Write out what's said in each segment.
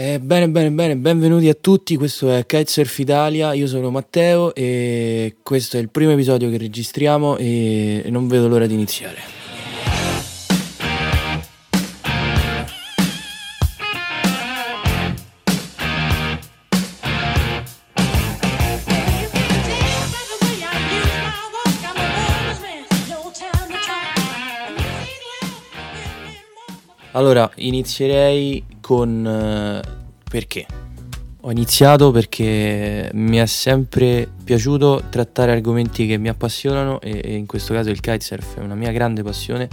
Eh, bene, bene, bene, benvenuti a tutti, questo è Kitesurf Italia, io sono Matteo e questo è il primo episodio che registriamo e non vedo l'ora di iniziare. Allora, inizierei con eh, perché. Ho iniziato perché mi è sempre piaciuto trattare argomenti che mi appassionano e, in questo caso il kitesurf è una mia grande passione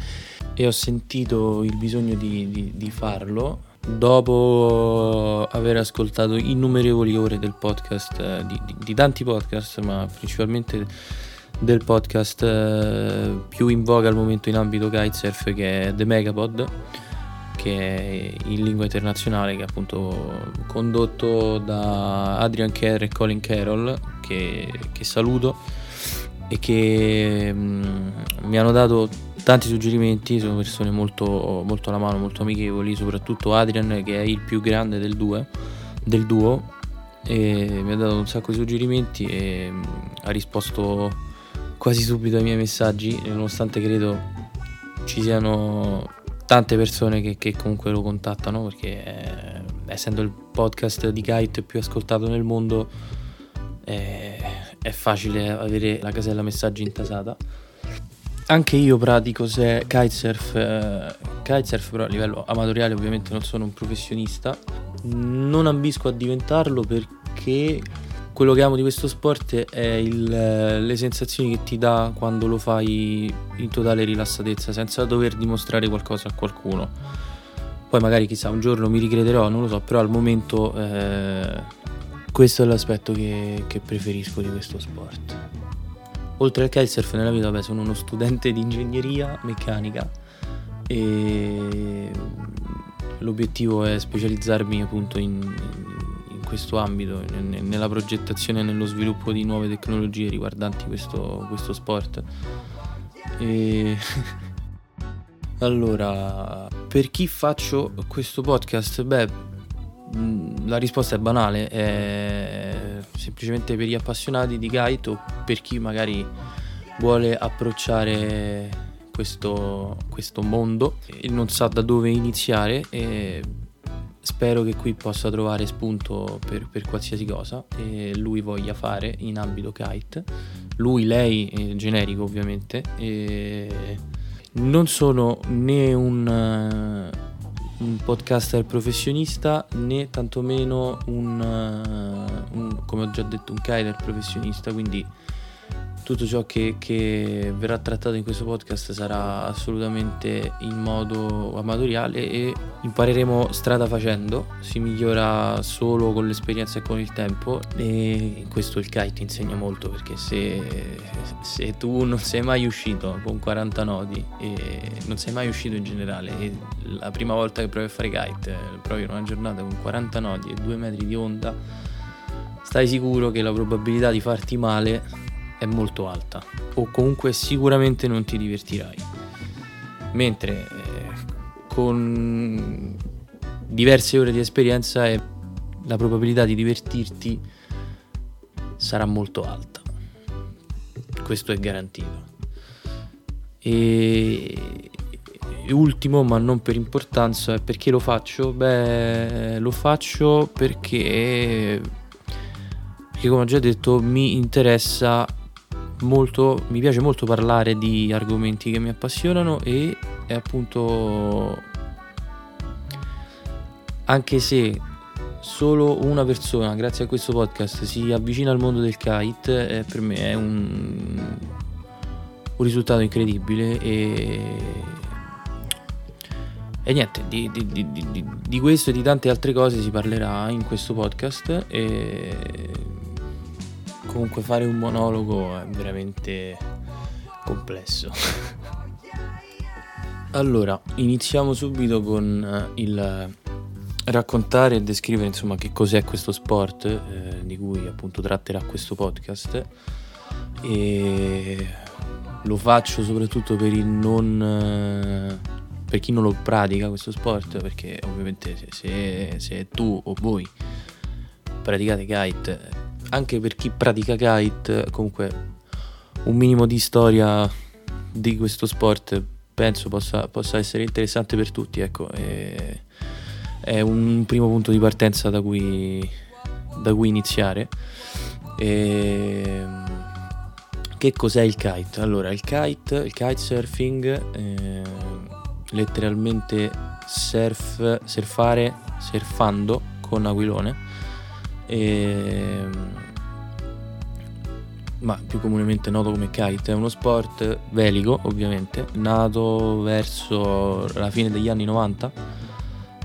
e ho sentito il bisogno di, di, di farlo dopo aver ascoltato innumerevoli ore del podcast, eh, di, di, tanti podcast, ma principalmente del podcast eh, più in voga al momento in ambito kitesurf che è The Megapod che in lingua internazionale che è appunto condotto da Adrian Kerr e Colin Carroll che, che saluto e che mh, mm, mi hanno dato tanti suggerimenti, sono persone molto, molto alla mano, molto amichevoli, soprattutto Adrian che è il più grande del, due, del duo e mi ha dato un sacco di suggerimenti e mh, mm, ha risposto quasi subito ai miei messaggi nonostante credo ci siano tante persone che, che, comunque lo contattano perché eh, essendo il podcast di kite più ascoltato nel mondo eh, è facile avere la casella messaggi intasata. Anche io pratico se kitesurf eh, kitesurf però a livello amatoriale ovviamente non sono un professionista. Non ambisco a diventarlo perché quello che amo di questo sport è il, le sensazioni che ti dà quando lo fai in totale rilassatezza, senza dover dimostrare qualcosa a qualcuno. Poi magari chissà un giorno mi ricrederò, non lo so, però al momento eh, questo è l'aspetto che, che, preferisco di questo sport. Oltre al kitesurf nella vita, vabbè, sono uno studente di ingegneria meccanica e l'obiettivo è specializzarmi appunto in, in questo ambito, nella progettazione e nello sviluppo di nuove tecnologie riguardanti questo, questo sport. E... allora, per chi faccio questo podcast? Beh, la risposta è banale, è semplicemente per gli appassionati di kite o per chi magari vuole approcciare questo, questo mondo e non sa da dove iniziare e Spero che qui possa trovare spunto per, per, qualsiasi cosa e lui voglia fare in ambito kite. Lui, lei, eh, generico ovviamente. E non sono né un, uh, un, podcaster professionista né tantomeno un, uh, un, come ho già detto, un kiter professionista, quindi tutto ciò che, che, verrà trattato in questo podcast sarà assolutamente in modo amatoriale e impareremo strada facendo, si migliora solo con l'esperienza e con il tempo e questo il kite insegna molto perché se, se tu non sei mai uscito con 40 nodi e non sei mai uscito in generale e la prima volta che provi a fare kite provi una giornata con 40 nodi e 2 metri di onda stai sicuro che la probabilità di farti male è molto alta o comunque sicuramente non ti divertirai. Mentre eh, con diverse ore di esperienza eh, la probabilità di divertirti sarà molto alta. Questo è garantito. E ultimo, ma non per importanza, perché lo faccio? Beh, lo faccio perché, perché come ho già detto, mi interessa molto, mi piace molto parlare di argomenti che mi appassionano e appunto anche se solo una persona grazie a questo podcast si avvicina al mondo del kite eh, per me è un, un risultato incredibile e, e niente di, di, di, di, questo e di tante altre cose si parlerà in questo podcast e comunque fare un monologo è veramente complesso. allora, iniziamo subito con eh, il raccontare e descrivere insomma che cos'è questo sport eh, di cui appunto tratterà questo podcast e lo faccio soprattutto per non, eh, per chi non lo pratica questo sport, perché ovviamente se, se, se tu o voi praticate kite, anche per chi pratica kite, comunque un minimo di storia di questo sport penso possa, possa essere interessante per tutti, ecco, e, è un primo punto di partenza da cui, da cui iniziare. E, che cos'è il kite? Allora, il kite, il kitesurfing, eh, letteralmente surf, surfare, surfando con aquilone. E, ma più comunemente noto come kite, è uno sport velico ovviamente, nato verso la fine degli anni 90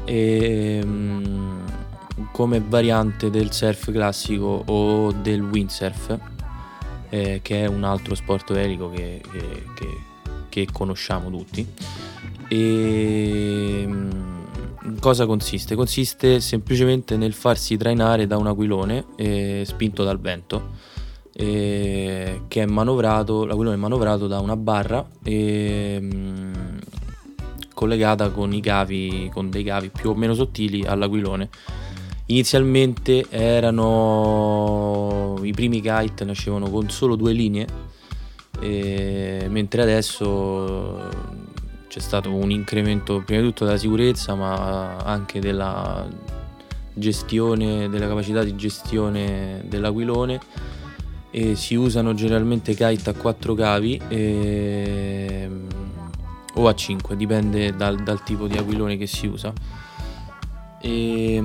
e come variante del surf classico o del windsurf, eh, che è un altro sport velico che, che, che, che conosciamo tutti. E cosa consiste? Consiste semplicemente nel farsi trainare da un aquilone eh, spinto dal vento. Eh, che è manovrato, l'aquilone è manovrato da una barra mh, collegata con i cavi, con dei cavi più o meno sottili all'aquilone Inizialmente erano i primi kite nascevano con solo due linee, mentre adesso c'è stato un incremento prima di tutto della sicurezza, ma anche della gestione, della capacità di gestione dell'aquilone. E si usano generalmente kite a quattro cavi e, o a 5, dipende dal, dal, tipo di aquilone che si usa. E,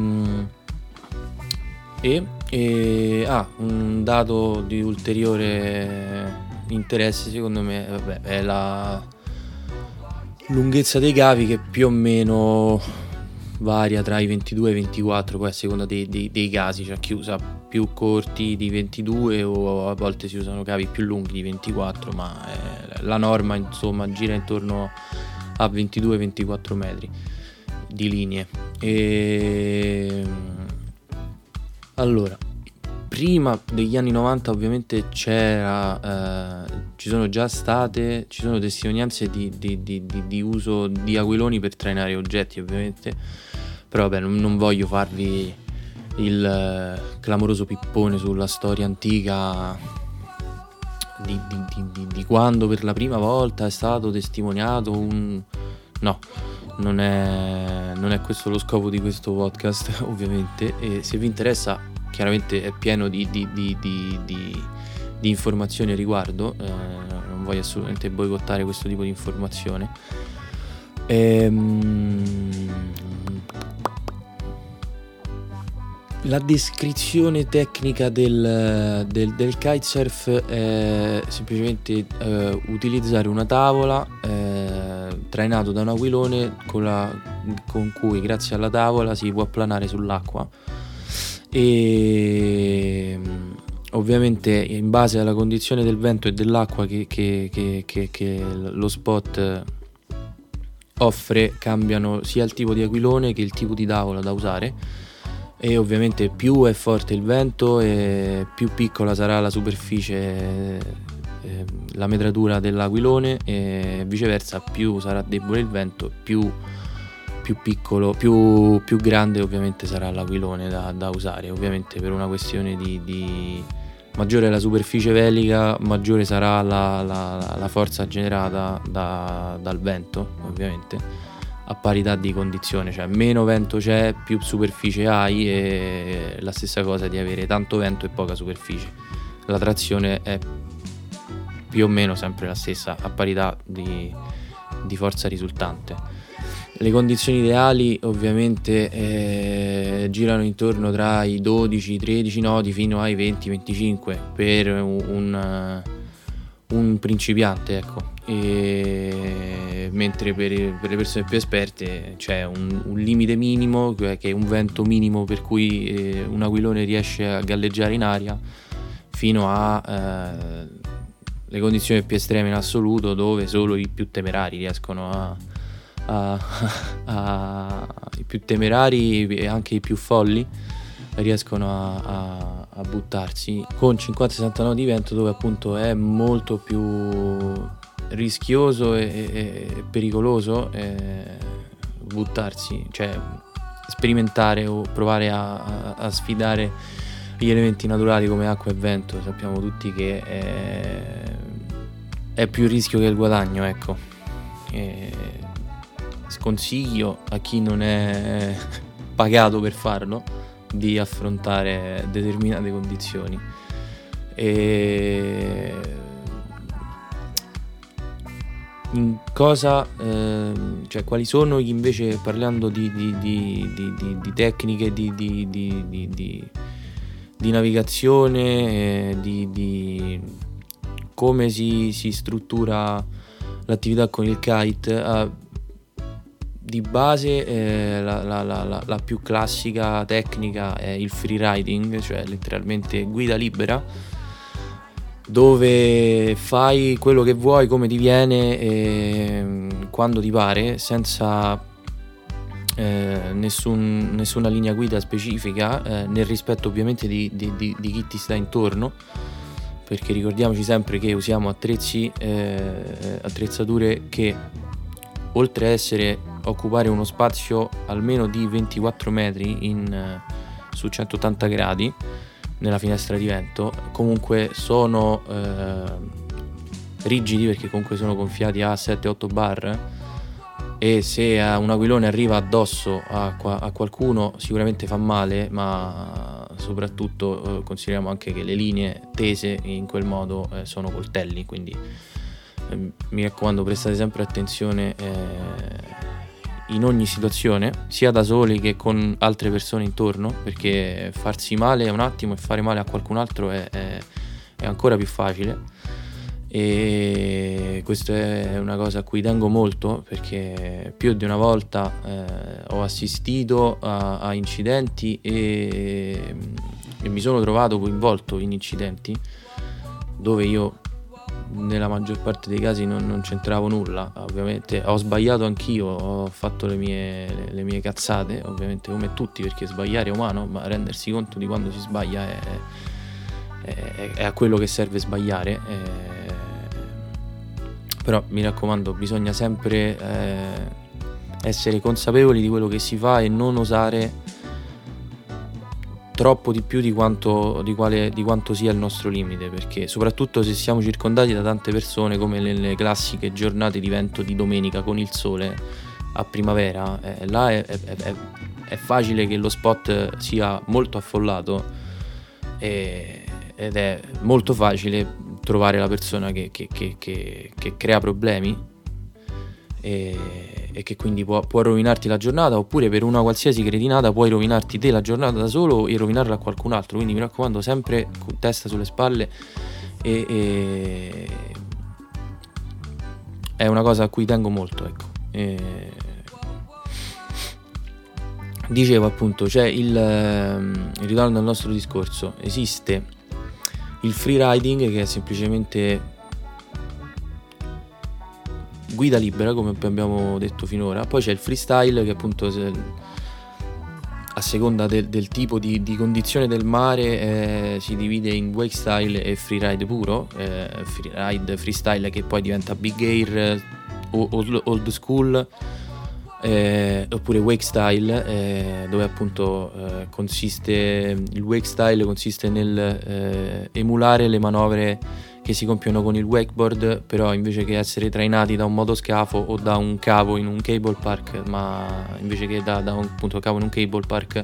e, e ah, un dato di ulteriore interesse secondo me vabbè, è la lunghezza dei cavi che più o meno varia tra i 22 e i 24 poi a seconda dei, dei, dei casi cioè chi usa più corti di 22 o a volte si usano cavi più lunghi di 24 ma eh, la norma insomma gira intorno a 22-24 metri di linee. E allora, prima degli anni 90 ovviamente c'era, eh, ci sono già state, ci sono testimonianze di, di, di, di, uso di aquiloni per trainare oggetti ovviamente, però vabbè non, non voglio farvi il eh, clamoroso pippone sulla storia antica di, di, quando per la prima volta è stato testimoniato un... no, non è, non è questo lo scopo di questo podcast ovviamente. E se vi interessa chiaramente è pieno di, di, di, di informazioni a riguardo eh, non voglio assolutamente boicottare questo tipo di informazione. Ehm, la descrizione tecnica del, del, del kitesurf è semplicemente eh, utilizzare una tavola eh, trainato da un aquilone con, la, con, cui grazie alla tavola si può planare sull'acqua e ovviamente in base alla condizione del vento e dell'acqua che, che, che, che lo spot offre cambiano sia il tipo di aquilone che il tipo di tavola da usare. E ovviamente più è forte il vento e più piccola sarà la superficie, eh, la metratura dell'aquilone e viceversa più sarà debole il vento più, più piccolo, più, più, grande ovviamente sarà l'aquilone da, da, usare, ovviamente per una questione di, di maggiore la superficie velica, maggiore sarà la, la, la forza generata da, dal vento ovviamente a parità di condizione, cioè meno vento c'è, più superficie hai e la stessa cosa di avere tanto vento e poca superficie. La trazione è più o meno sempre la stessa a parità di, di forza risultante. Le condizioni ideali ovviamente eh, girano intorno tra i 12-13 nodi fino ai 20-25 per un, un, un principiante, ecco. E, mentre per, per, le persone più esperte c'è un, un, limite minimo che è un vento minimo per cui eh, un aquilone riesce a galleggiare in aria fino a eh, condizioni più estreme in assoluto dove solo i più temerari riescono a, i più temerari e anche i più folli riescono a, a, a buttarsi con 50-60 nodi di vento dove appunto è molto più rischioso e, e, e pericoloso eh, buttarsi, cioè sperimentare o provare a, a, sfidare gli elementi naturali come acqua e vento. Sappiamo tutti che è, è più rischio che il guadagno, ecco. E sconsiglio a chi non è pagato per farlo di affrontare determinate condizioni. E cosa, eh, cioè quali sono invece parlando di, di, di, di tecniche di, navigazione, eh, di, come si, si, struttura l'attività con il kite. Eh, di base eh, la, la, la, la più classica tecnica è il freeriding, cioè letteralmente guida libera dove fai quello che vuoi, come ti viene, e quando ti pare, senza eh, nessun, nessuna linea guida specifica, eh, nel rispetto ovviamente di, di, di, di, chi ti sta intorno, perché ricordiamoci sempre che usiamo attrezzi, eh, attrezzature che oltre a essere occupare uno spazio almeno di 24 metri in, eh, su 180 gradi, nella finestra di vento. Comunque sono eh, rigidi perché comunque sono gonfiati a 7-8 bar. E se un aquilone arriva addosso a, a, qualcuno sicuramente fa male ma soprattutto eh, consideriamo anche che le linee tese in quel modo eh, sono coltelli quindi eh, mi raccomando prestate sempre attenzione eh, in ogni situazione, sia da soli che con altre persone intorno, perché farsi male un attimo e fare male a qualcun altro è, è, è ancora più facile. E questa è una cosa a cui tengo molto perché più di una volta eh, ho assistito a, a incidenti e, e mi sono trovato coinvolto in incidenti dove io nella maggior parte dei casi non, non, c'entravo nulla, ovviamente ho sbagliato anch'io, ho fatto le mie, le, mie, cazzate, ovviamente come tutti perché sbagliare è umano, ma rendersi conto di quando si sbaglia è, è, è a quello che serve sbagliare. È, però mi raccomando, bisogna sempre eh, essere consapevoli di quello che si fa e non osare troppo di più di quanto, di, quale, di quanto, sia il nostro limite, perché soprattutto se siamo circondati da tante persone come nelle classiche giornate di vento di domenica con il sole a primavera, eh, là è, è, è, è, facile che lo spot sia molto affollato e, ed è molto facile trovare la persona che, che, che, che crea problemi. E, e che quindi può, può, rovinarti la giornata oppure per una qualsiasi cretinata puoi rovinarti te la giornata da solo e rovinarla a qualcun altro. Quindi mi raccomando sempre testa sulle spalle e, e... è una cosa a cui tengo molto ecco. E... dicevo appunto c'è ehm, il ritorno al nostro discorso. Esiste il free riding che è semplicemente guida libera come abbiamo detto finora, poi c'è il freestyle che appunto a seconda del, del tipo di, di, condizione del mare eh, si divide in wake style e freeride puro, eh, freeride, freestyle che poi diventa big air, eh, old, old school, eh, oppure wake style eh, dove appunto eh, consiste il wake style consiste nel eh, emulare le manovre che si compiono con il wakeboard, però invece che essere trainati da un motoscafo o da un cavo in un cable park, ma invece che da, da un appunto, cavo in un cable park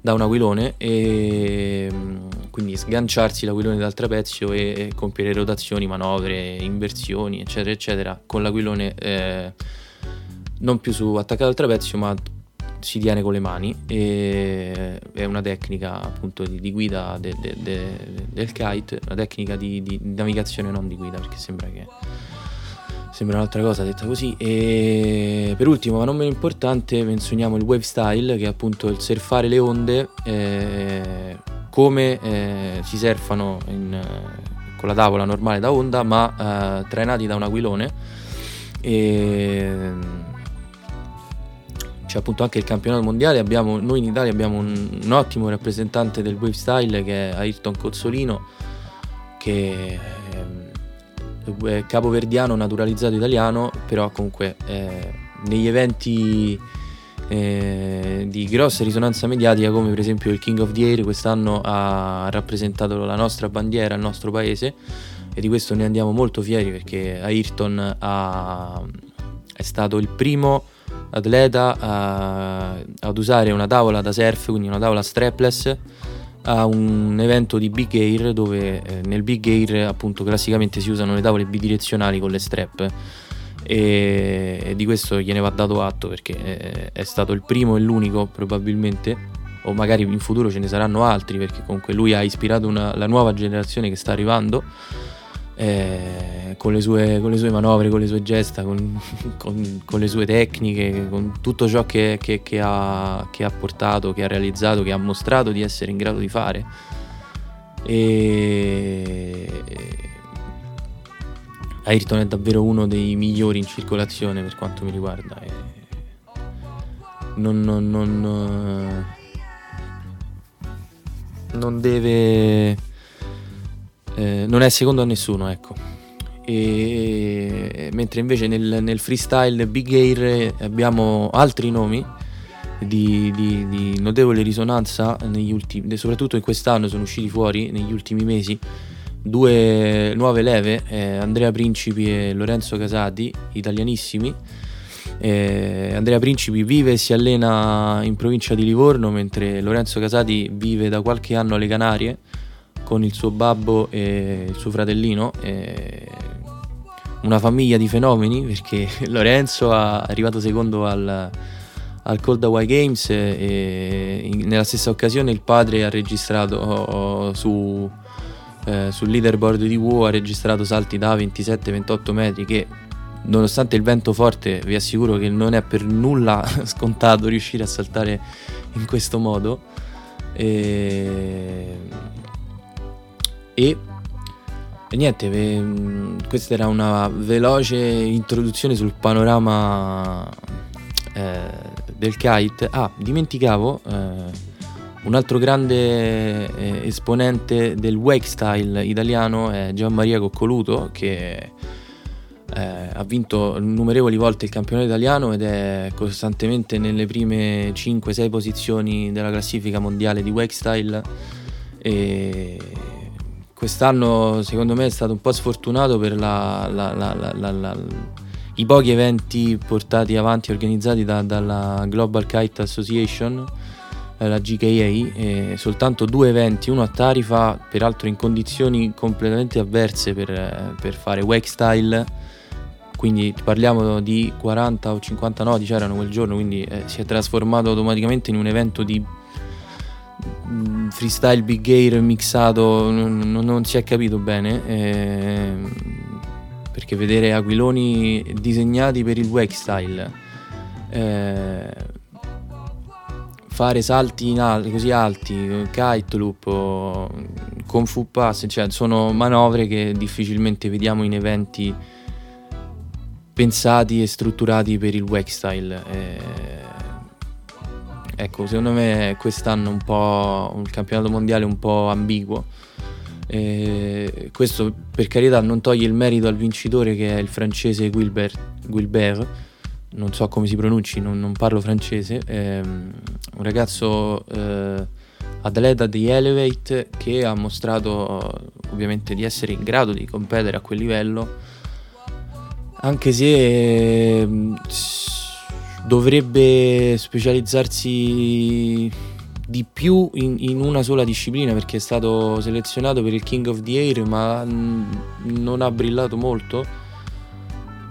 da un aquilone e mm, quindi sganciarsi l'aquilone dal trapezio e, e compiere rotazioni, manovre, inversioni, eccetera, eccetera, con l'aquilone eh, non più su attaccato al trapezio, ma si tiene con le mani e è una tecnica appunto di, di guida de, de, de, del kite, una tecnica di, di, navigazione non di guida perché sembra che sembra un'altra cosa detta così. E per ultimo ma non meno importante menzioniamo il wave style che è appunto il surfare le onde eh, come eh, si surfano in, con la tavola normale da onda ma eh, trainati da un aquilone. E c'è appunto anche il campionato mondiale, abbiamo, noi in Italia abbiamo un, un, ottimo rappresentante del wave style che è Ayrton Cozzolino che ehm, eh, capoverdiano naturalizzato italiano, però comunque eh, negli eventi eh, di grossa risonanza mediatica come per esempio il King of the Air quest'anno ha rappresentato la nostra bandiera, il nostro paese e di questo ne andiamo molto fieri perché Ayrton ha, è stato il primo atleta a, ad usare una tavola da surf, quindi una tavola strapless a un evento di Big Air dove eh, nel Big Air appunto classicamente si usano le tavole bidirezionali con le strap. E, e di questo gliene va dato atto perché è, è stato il primo e l'unico probabilmente o magari in futuro ce ne saranno altri perché comunque lui ha ispirato una, la nuova generazione che sta arrivando eh, con, le sue, con, le sue, manovre, con le sue gesta, con, con, con le sue tecniche, con tutto ciò che, che, che, ha, che, ha, portato, che ha realizzato, che ha mostrato di essere in grado di fare. E... Ayrton è davvero uno dei migliori in circolazione per quanto mi riguarda. E... Non, non, non, non deve eh, non è secondo a nessuno, ecco. E, mentre invece nel, nel, freestyle Big Air abbiamo altri nomi di, di, di notevole risonanza, ultimi, soprattutto in quest'anno sono usciti fuori negli ultimi mesi due nuove leve, eh, Andrea Principi e Lorenzo Casati, italianissimi. Eh, Andrea Principi vive e si allena in provincia di Livorno, mentre Lorenzo Casati vive da qualche anno alle Canarie con il suo babbo e il suo fratellino. una famiglia di fenomeni perché Lorenzo è arrivato secondo al, al Cold Hawaii Games e nella stessa occasione il padre ha registrato oh, su, eh, sul leaderboard di WoW ha registrato salti da 27-28 metri che nonostante il vento forte vi assicuro che non è per nulla scontato riuscire a saltare in questo modo e e, e niente, questa era una veloce introduzione sul panorama eh, del kite. Ah, dimenticavo, eh, un altro grande eh, esponente del wake style italiano è Gian Maria Coccoluto che eh, ha vinto numerevoli volte il campionato italiano ed è costantemente nelle prime 5-6 posizioni della classifica mondiale di wake style e quest'anno secondo me è stato un po' sfortunato per la, la, la, i pochi eventi portati avanti organizzati da, dalla Global Kite Association, eh, la GKA, soltanto due eventi, uno a Tarifa, peraltro in condizioni completamente avverse per, per fare wake style, quindi parliamo di 40 o 50 nodi c'erano quel giorno, quindi eh, si è trasformato automaticamente in un evento di freestyle big air mixato non, non, si è capito bene eh, perché vedere aquiloni disegnati per il wake style eh, fare salti al- così alti kite loop con fu pass cioè sono manovre che difficilmente vediamo in eventi pensati e strutturati per il wake style eh, Ecco, secondo me quest'anno un po' un campionato mondiale un po' ambiguo. E questo per carità non toglie il merito al vincitore che è il francese Guilbert, Guilbert non so come si pronunci, non, non parlo francese, è un ragazzo eh, atleta di Elevate che ha mostrato ovviamente di essere in grado di competere a quel livello, anche se eh, dovrebbe specializzarsi di più in, in, una sola disciplina perché è stato selezionato per il King of the Air ma non ha brillato molto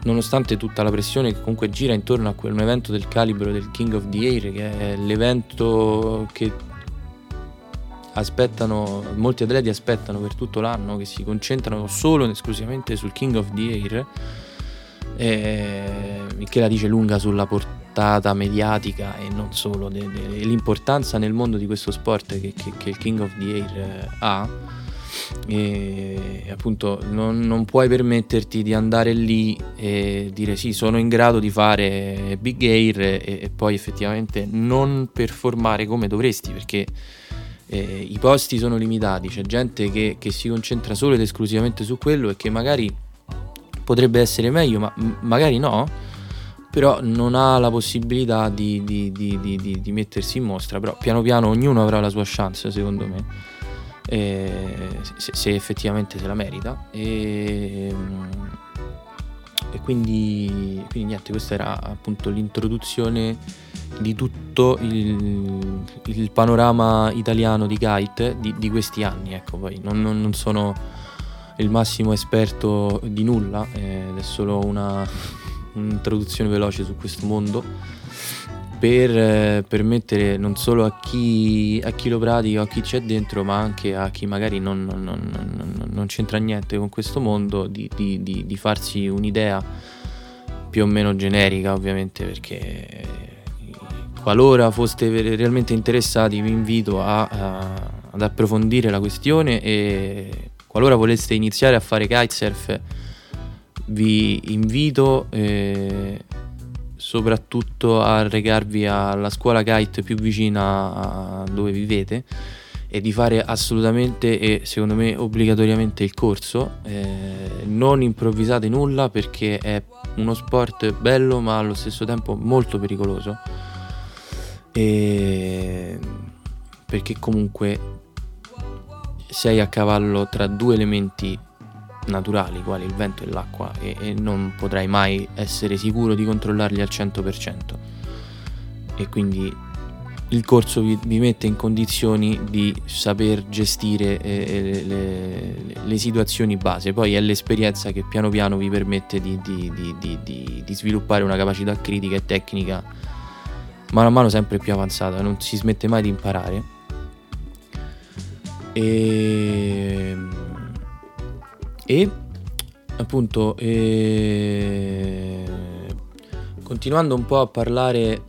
nonostante tutta la pressione che comunque gira intorno a quel, evento del calibro del King of the Air che è l'evento che aspettano molti atleti aspettano per tutto l'anno che si concentrano solo ed esclusivamente sul King of the Air eh, che la dice lunga sulla portata mediatica e non solo de, de, l'importanza nel mondo di questo sport che, che, che il King of the Air eh, ha e appunto non, non, puoi permetterti di andare lì e dire sì sono in grado di fare big air e, e poi effettivamente non performare come dovresti perché eh, i posti sono limitati c'è gente che, che si concentra solo ed esclusivamente su quello e che magari potrebbe essere meglio, ma magari no, però non ha la possibilità di, di, di, di, mettersi in mostra, però piano piano ognuno avrà la sua chance secondo me, se, se, effettivamente se la merita. E, e quindi, quindi niente, questa era appunto l'introduzione di tutto il, il panorama italiano di kite di, di, questi anni. Ecco, poi non, non, non, sono il massimo esperto di nulla, ed è solo una, un'introduzione veloce su questo mondo per eh, permettere non solo a chi, a chi, lo pratica a chi c'è dentro, ma anche a chi magari non, non, non, non c'entra niente con questo mondo, di, di, di, di, farsi un'idea più o meno generica, ovviamente, perché qualora foste realmente interessati vi invito a, a, ad approfondire la questione e qualora voleste iniziare a fare kitesurf vi invito eh, soprattutto a recarvi alla scuola kite più vicina a dove vivete e di fare assolutamente e secondo me obbligatoriamente il corso. Eh, non improvvisate nulla perché è uno sport bello ma allo stesso tempo molto pericoloso. E perché comunque sei a cavallo tra due elementi naturali quali il vento e l'acqua e, e non potrai mai essere sicuro di controllarli al 100% e quindi il corso vi, vi, mette in condizioni di saper gestire eh, le, le, situazioni base, poi è l'esperienza che piano piano vi permette di, di, di, di, sviluppare una capacità critica e tecnica mano a mano sempre più avanzata, non si smette mai di imparare. E e appunto eh, continuando un po' a parlare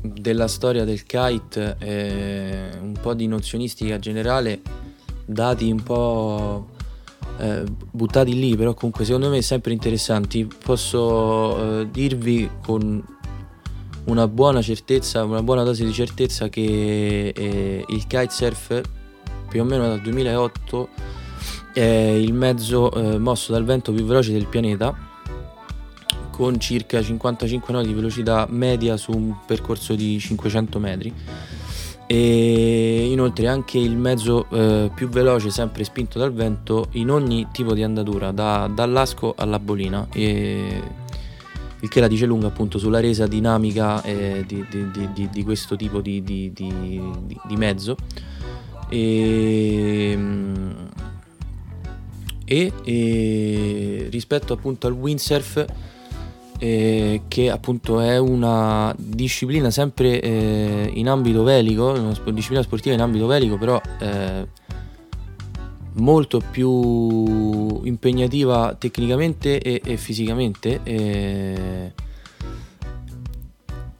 della storia del kite eh, un po' di nozionistica generale dati un po' eh, buttati lì però comunque secondo me sempre interessanti. Posso eh, dirvi con una buona certezza una buona dose di certezza che eh, il kitesurf più o meno dal 2008 è il mezzo eh, mosso dal vento più veloce del pianeta con circa 55 nodi di velocità media su un percorso di 500 metri. E inoltre anche il mezzo eh, più veloce sempre spinto dal vento in ogni tipo di andatura da, dall'asco alla bolina. E il che la dice lunga appunto sulla resa dinamica eh, di, di, di, di, questo tipo di, mezzo. E e, e rispetto appunto al windsurf eh, che appunto è una disciplina sempre eh, in ambito velico, una disciplina sportiva in ambito velico però eh, molto più impegnativa tecnicamente e, e fisicamente.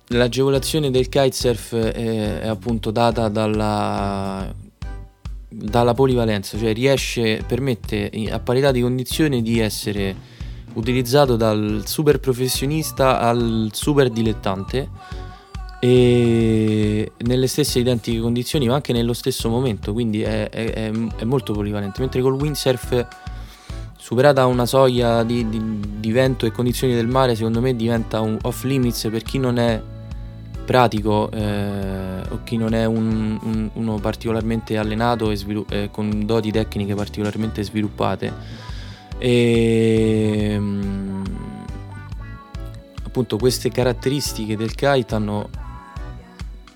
L'agevolazione del kitesurf è, è appunto data dalla dalla polivalenza, cioè riesce, permette a parità di condizioni di essere utilizzato dal super professionista al super dilettante e nelle stesse identiche condizioni ma anche nello stesso momento quindi è, è, è molto polivalente. Mentre col windsurf superata una soglia di, di, di, vento e condizioni del mare secondo me diventa un off limits per chi non è pratico eh, o chi non è un, un, uno particolarmente allenato e svilu- eh, con doti tecniche particolarmente sviluppate. E, mm, appunto queste caratteristiche del kite hanno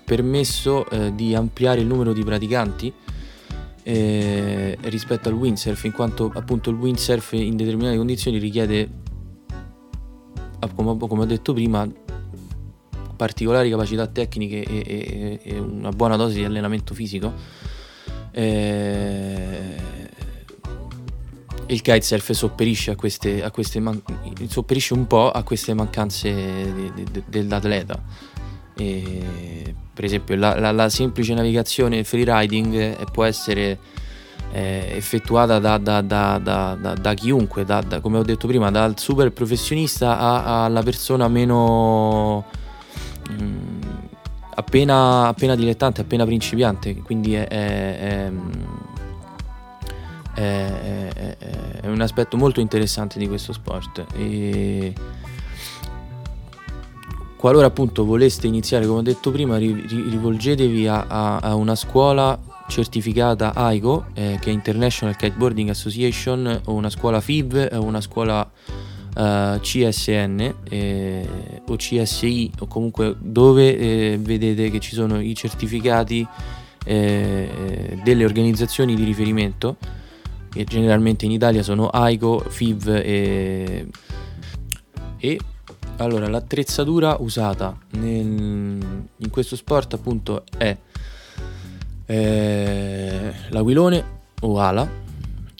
permesso eh, di ampliare il numero di praticanti eh, rispetto al windsurf in quanto appunto il windsurf in determinate condizioni richiede come ho detto prima particolari capacità tecniche e, e, e una buona dose di allenamento fisico, eh, il kitesurf sopperisce, a queste, a queste man- sopperisce un po' a queste mancanze de- de- dell'atleta. E, per esempio la, la, la, semplice navigazione freeriding eh, può essere eh, effettuata da, da, da, da chiunque, come ho detto prima, dal super professionista alla persona meno Mm, appena, appena, dilettante, appena principiante, quindi è, è, è, è, un aspetto molto interessante di questo sport. E qualora appunto voleste iniziare, come ho detto prima, rivolgetevi a, a, a una scuola certificata AICO, eh, che è International Kiteboarding Association, o una scuola FIV, o una scuola uh, CSN eh, o CSI, o comunque dove eh, vedete che ci sono i certificati eh, delle organizzazioni di riferimento, che generalmente in Italia sono AICO, FIV e... e allora, l'attrezzatura usata nel, in questo sport appunto è eh, l'aquilone o ala,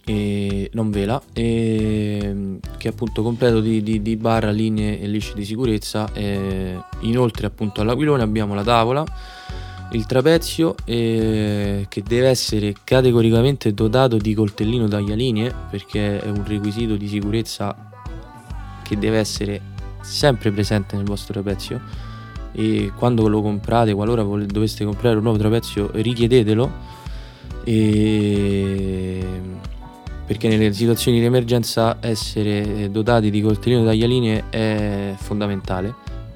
e non vela, e, che è appunto completo di, di, di barra, linee e lisce di sicurezza. E, inoltre appunto all'aquilone abbiamo la tavola, il trapezio eh, che deve essere categoricamente dotato di coltellino taglialinee perché è un requisito di sicurezza che deve essere sempre presente nel vostro trapezio e quando lo comprate, qualora doveste comprare un nuovo trapezio, richiedetelo e... perché nelle situazioni di emergenza essere dotati di coltellino taglialinee è fondamentale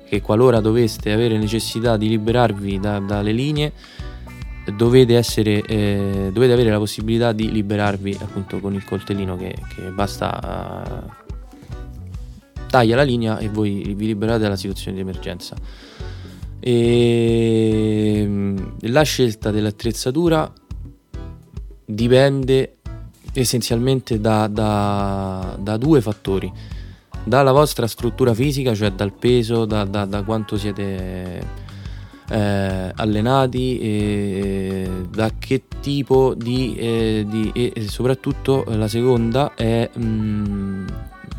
che qualora doveste avere necessità di liberarvi da, dalle linee dovete, essere, eh, dovete avere la possibilità di liberarvi appunto con il coltellino che, che basta taglia la linea e voi vi liberate dalla situazione di emergenza. E ehm, la scelta dell'attrezzatura dipende essenzialmente da, da, da, due fattori. Dalla vostra struttura fisica, cioè dal peso, da, da quanto siete eh, allenati, e da che tipo di, eh, di, e soprattutto la seconda è mh, mm,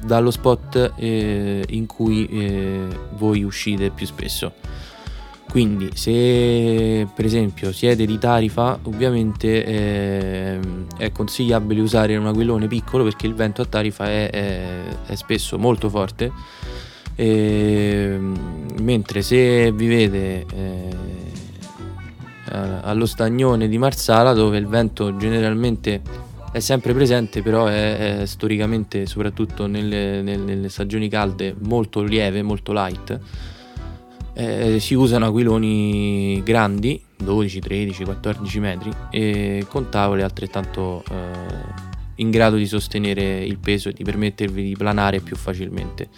dallo spot eh, in cui eh, voi uscite più spesso. Quindi se per esempio siete di Tarifa ovviamente eh, è consigliabile usare un aquilone piccolo perché il vento a Tarifa è, è, è spesso molto forte e, mentre se vivete eh, allo stagnone di Marsala dove il vento generalmente è sempre presente, però è, è storicamente, soprattutto nelle, nelle, nelle, stagioni calde, molto lieve, molto light. Eh, si usano aquiloni grandi, 12, 13, 14 metri, e con tavole altrettanto eh, in grado di sostenere il peso e di permettervi di planare più facilmente.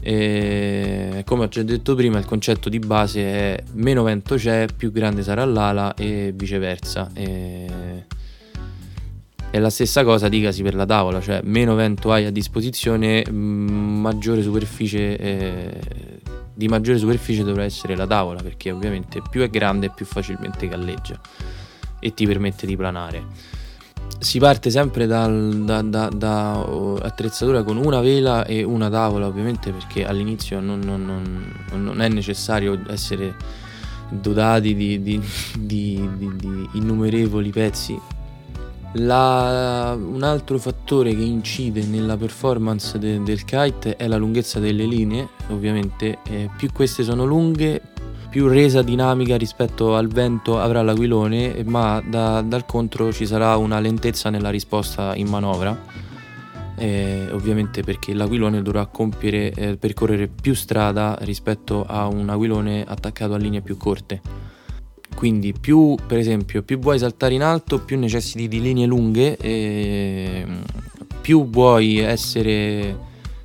E come ho già detto prima, il concetto di base è meno vento c'è, più grande sarà l'ala e viceversa. E e la stessa cosa dicasi per la tavola, cioè meno vento hai a disposizione, maggiore superficie, eh, di maggiore superficie dovrà essere la tavola, perché ovviamente più è grande più facilmente galleggia e ti permette di planare. Si parte sempre dal, da, da, da uh, attrezzatura con una vela e una tavola, ovviamente, perché all'inizio non, non, non, non è necessario essere dotati di, di, di, di innumerevoli pezzi la, un altro fattore che incide nella performance de, del kite è la lunghezza delle linee, ovviamente eh, più queste sono lunghe più resa dinamica rispetto al vento avrà l'aquilone, ma da, dal contro ci sarà una lentezza nella risposta in manovra, eh, ovviamente perché l'aquilone dovrà compiere, eh, percorrere più strada rispetto a un aquilone attaccato a linee più corte. Quindi più, per esempio, più vuoi saltare in alto, più necessiti di linee lunghe, e più vuoi essere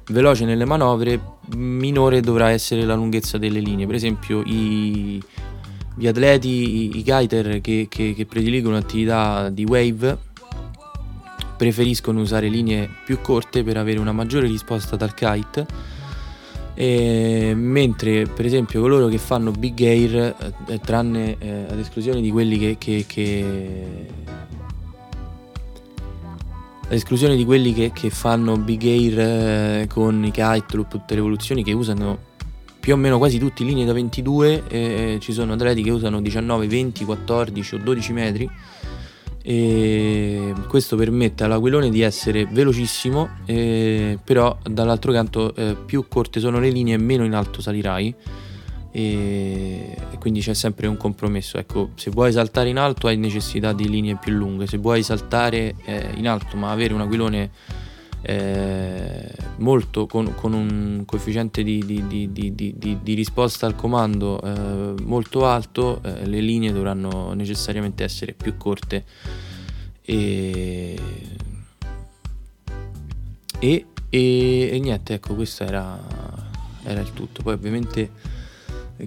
veloce nelle manovre, minore dovrà essere la lunghezza delle linee. Per esempio i, gli atleti, i, i kiter che, che, che prediligono attività di wave preferiscono usare linee più corte per avere una maggiore risposta dal kite e, mentre per esempio coloro che fanno big air, eh, tranne eh, ad esclusione di quelli che, che, che ad esclusione di quelli che, che fanno big air eh, con i kite loop, tutte le evoluzioni che usano più o meno quasi tutti linee da 22, eh, ci sono atleti che usano 19, 20, 14 o 12 metri e questo permette all'aquilone di essere velocissimo eh, però dall'altro canto eh, più corte sono le linee meno in alto salirai e, quindi c'è sempre un compromesso. Ecco, se vuoi saltare in alto hai necessità di linee più lunghe, se vuoi saltare eh, in alto ma avere un aquilone eh, molto con, con, un coefficiente di, di, di, di risposta al comando eh, molto alto, eh, le linee dovranno necessariamente essere più corte e, e, e, e niente, ecco, questo era, era il tutto. Poi ovviamente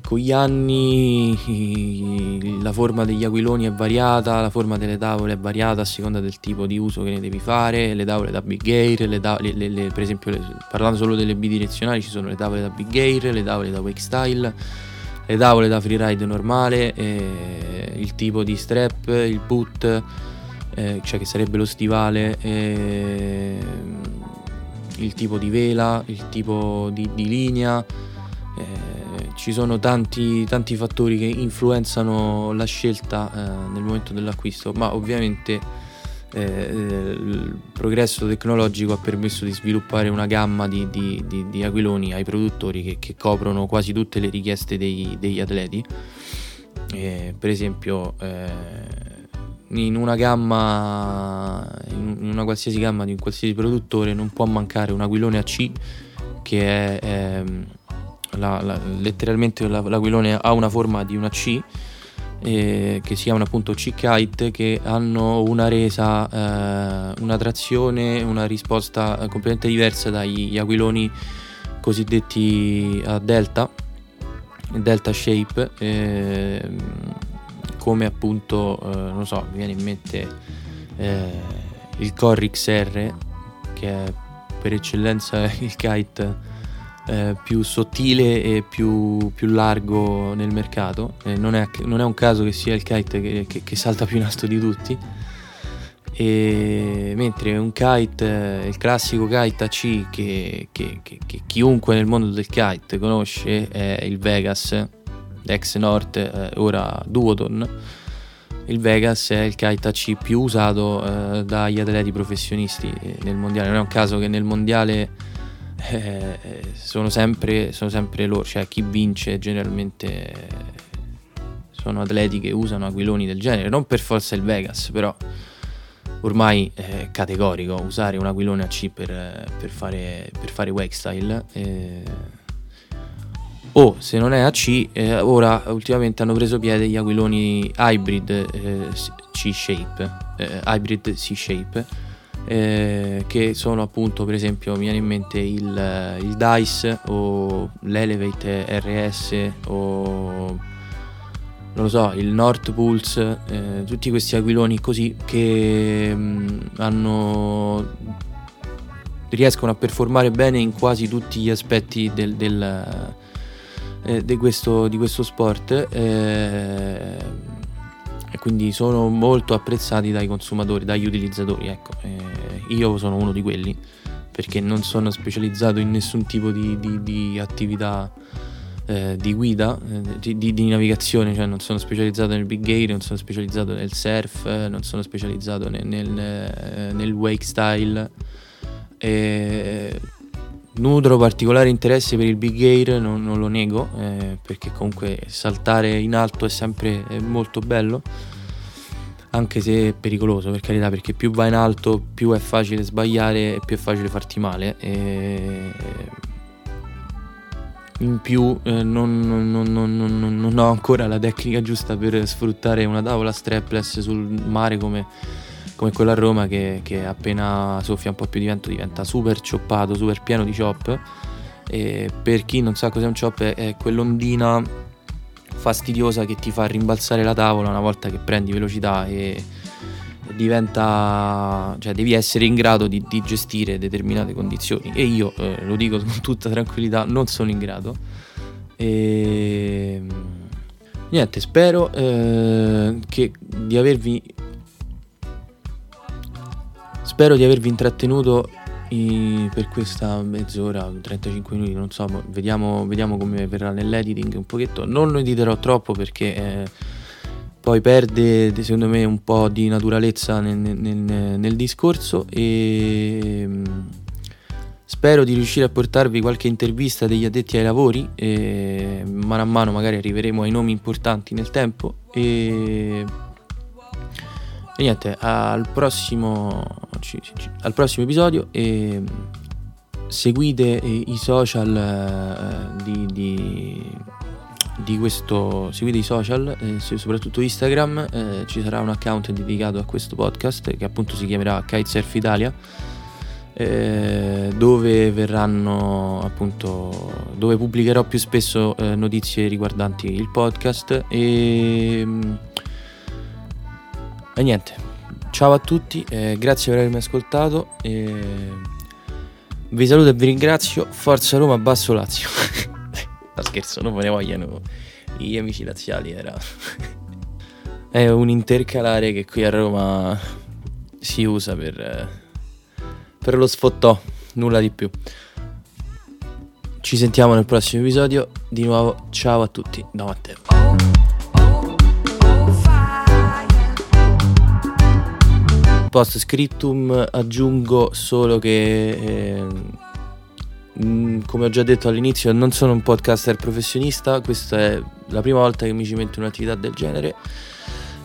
con gli anni la forma degli aquiloni è variata, la forma delle tavole è variata a seconda del tipo di uso che ne devi fare, le tavole da big air, le tavole, le, le, per esempio parlando solo delle bidirezionali ci sono le tavole da big air, le tavole da wake style, le tavole da freeride normale, eh, il tipo di strap, il put, eh, cioè che sarebbe lo stivale, eh, il tipo di vela, il tipo di, di linea. Eh, ci sono tanti, tanti fattori che influenzano la scelta eh, nel momento dell'acquisto, ma ovviamente eh, il progresso tecnologico ha permesso di sviluppare una gamma di, di, di, di aquiloni ai produttori che, che, coprono quasi tutte le richieste dei, degli atleti. Eh, per esempio, eh, in una gamma, in una qualsiasi gamma di un qualsiasi produttore, non può mancare un aquilone AC che è ehm, la, la, letteralmente l'aquilone ha una forma di una C eh, che si chiamano appunto C-Kite che hanno una resa, eh, una trazione, una risposta completamente diversa dagli aquiloni cosiddetti a delta, delta shape, eh, come appunto, eh, non so, mi viene in mente eh, il Core XR che è per eccellenza il kite eh, più sottile e più, più, largo nel mercato. Eh, non, è, non, è, un caso che sia il kite che, che, che salta più in alto di tutti. E, mentre un kite, il classico kite AC che, che, chiunque nel mondo del kite conosce è il Vegas, ex North, eh, ora Duoton. Il Vegas è il kite AC più usato eh, dagli atleti professionisti eh, nel mondiale. Non è un caso che nel mondiale eh, sono, sempre, sono sempre loro, cioè chi vince generalmente sono atleti che usano aquiloni del genere, non per forza il Vegas, però ormai è categorico usare un aquilone AC per, per fare, per fare wake style. Eh, o se non è AC, eh, ora ultimamente hanno preso piede gli aquiloni hybrid eh, C-shape, eh, hybrid C-shape eh, che sono appunto per esempio mi viene in mente il, il DICE o l'Elevate RS o non lo so, il North Pulse, eh, tutti questi aquiloni così che mh, mm, hanno riescono a performare bene in quasi tutti gli aspetti del, del, eh, di, questo, di, questo, sport. Eh, e quindi sono molto apprezzati dai consumatori, dagli utilizzatori. Ecco. Eh, io sono uno di quelli perché non sono specializzato in nessun tipo di, di, di attività eh, di guida, eh, di, di, navigazione, cioè non sono specializzato nel big air, non sono specializzato nel surf, eh, non sono specializzato nel, nel, eh, nel wake style. Nutro particolare interesse per il big air, non, non lo nego, eh, perché comunque saltare in alto è sempre è molto bello anche se è pericoloso per carità perché più vai in alto più è facile sbagliare e più è facile farti male. E in più eh, non, non, non, non, ho ancora la tecnica giusta per sfruttare una tavola strapless sul mare come, come quella a Roma che, che, appena soffia un po' più di vento diventa super cioppato, super pieno di chop e per chi non sa cos'è un chop è, è quell'ondina fastidiosa che ti fa rimbalzare la tavola una volta che prendi velocità e diventa cioè devi essere in grado di, di gestire determinate condizioni. E io eh, lo dico con tutta tranquillità non sono in grado. E niente spero eh, che di avervi spero di avervi intrattenuto per questa mezz'ora, 35 minuti, non so, vediamo, vediamo come verrà nell'editing un pochetto. Non lo editerò troppo perché eh, poi perde secondo me un po' di naturalezza nel, nel, nel discorso e mm, Spero di riuscire a portarvi qualche intervista degli addetti ai lavori e mano a mano magari arriveremo ai nomi importanti nel tempo e, e niente, al prossimo, al prossimo episodio e seguite i social eh, di, di, di, questo, seguite i social, eh, soprattutto Instagram, eh, ci sarà un account dedicato a questo podcast che appunto si chiamerà Kitesurf Italia eh, dove verranno appunto dove pubblicherò più spesso eh, notizie riguardanti il podcast e, e niente ciao a tutti eh, grazie per avermi ascoltato vi saluto e vi ringrazio forza Roma basso Lazio no scherzo non me ne vogliono gli amici laziali era è un intercalare che qui a Roma si usa per per lo sfottò, nulla di più. Ci sentiamo nel prossimo episodio. Di nuovo, ciao a tutti da Matteo. Post scriptum aggiungo solo che, eh, come ho già detto all'inizio, non sono un podcaster professionista, questa è la prima volta che mi ci metto in un'attività del genere.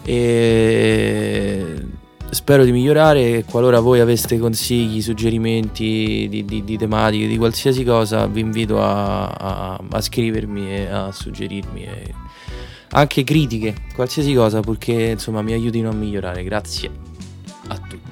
E spero di migliorare qualora voi aveste consigli, suggerimenti di, di, di tematiche, di qualsiasi cosa, vi invito a, a, a scrivermi e a suggerirmi e anche critiche, qualsiasi cosa, purché insomma mi aiutino a migliorare. Grazie. à.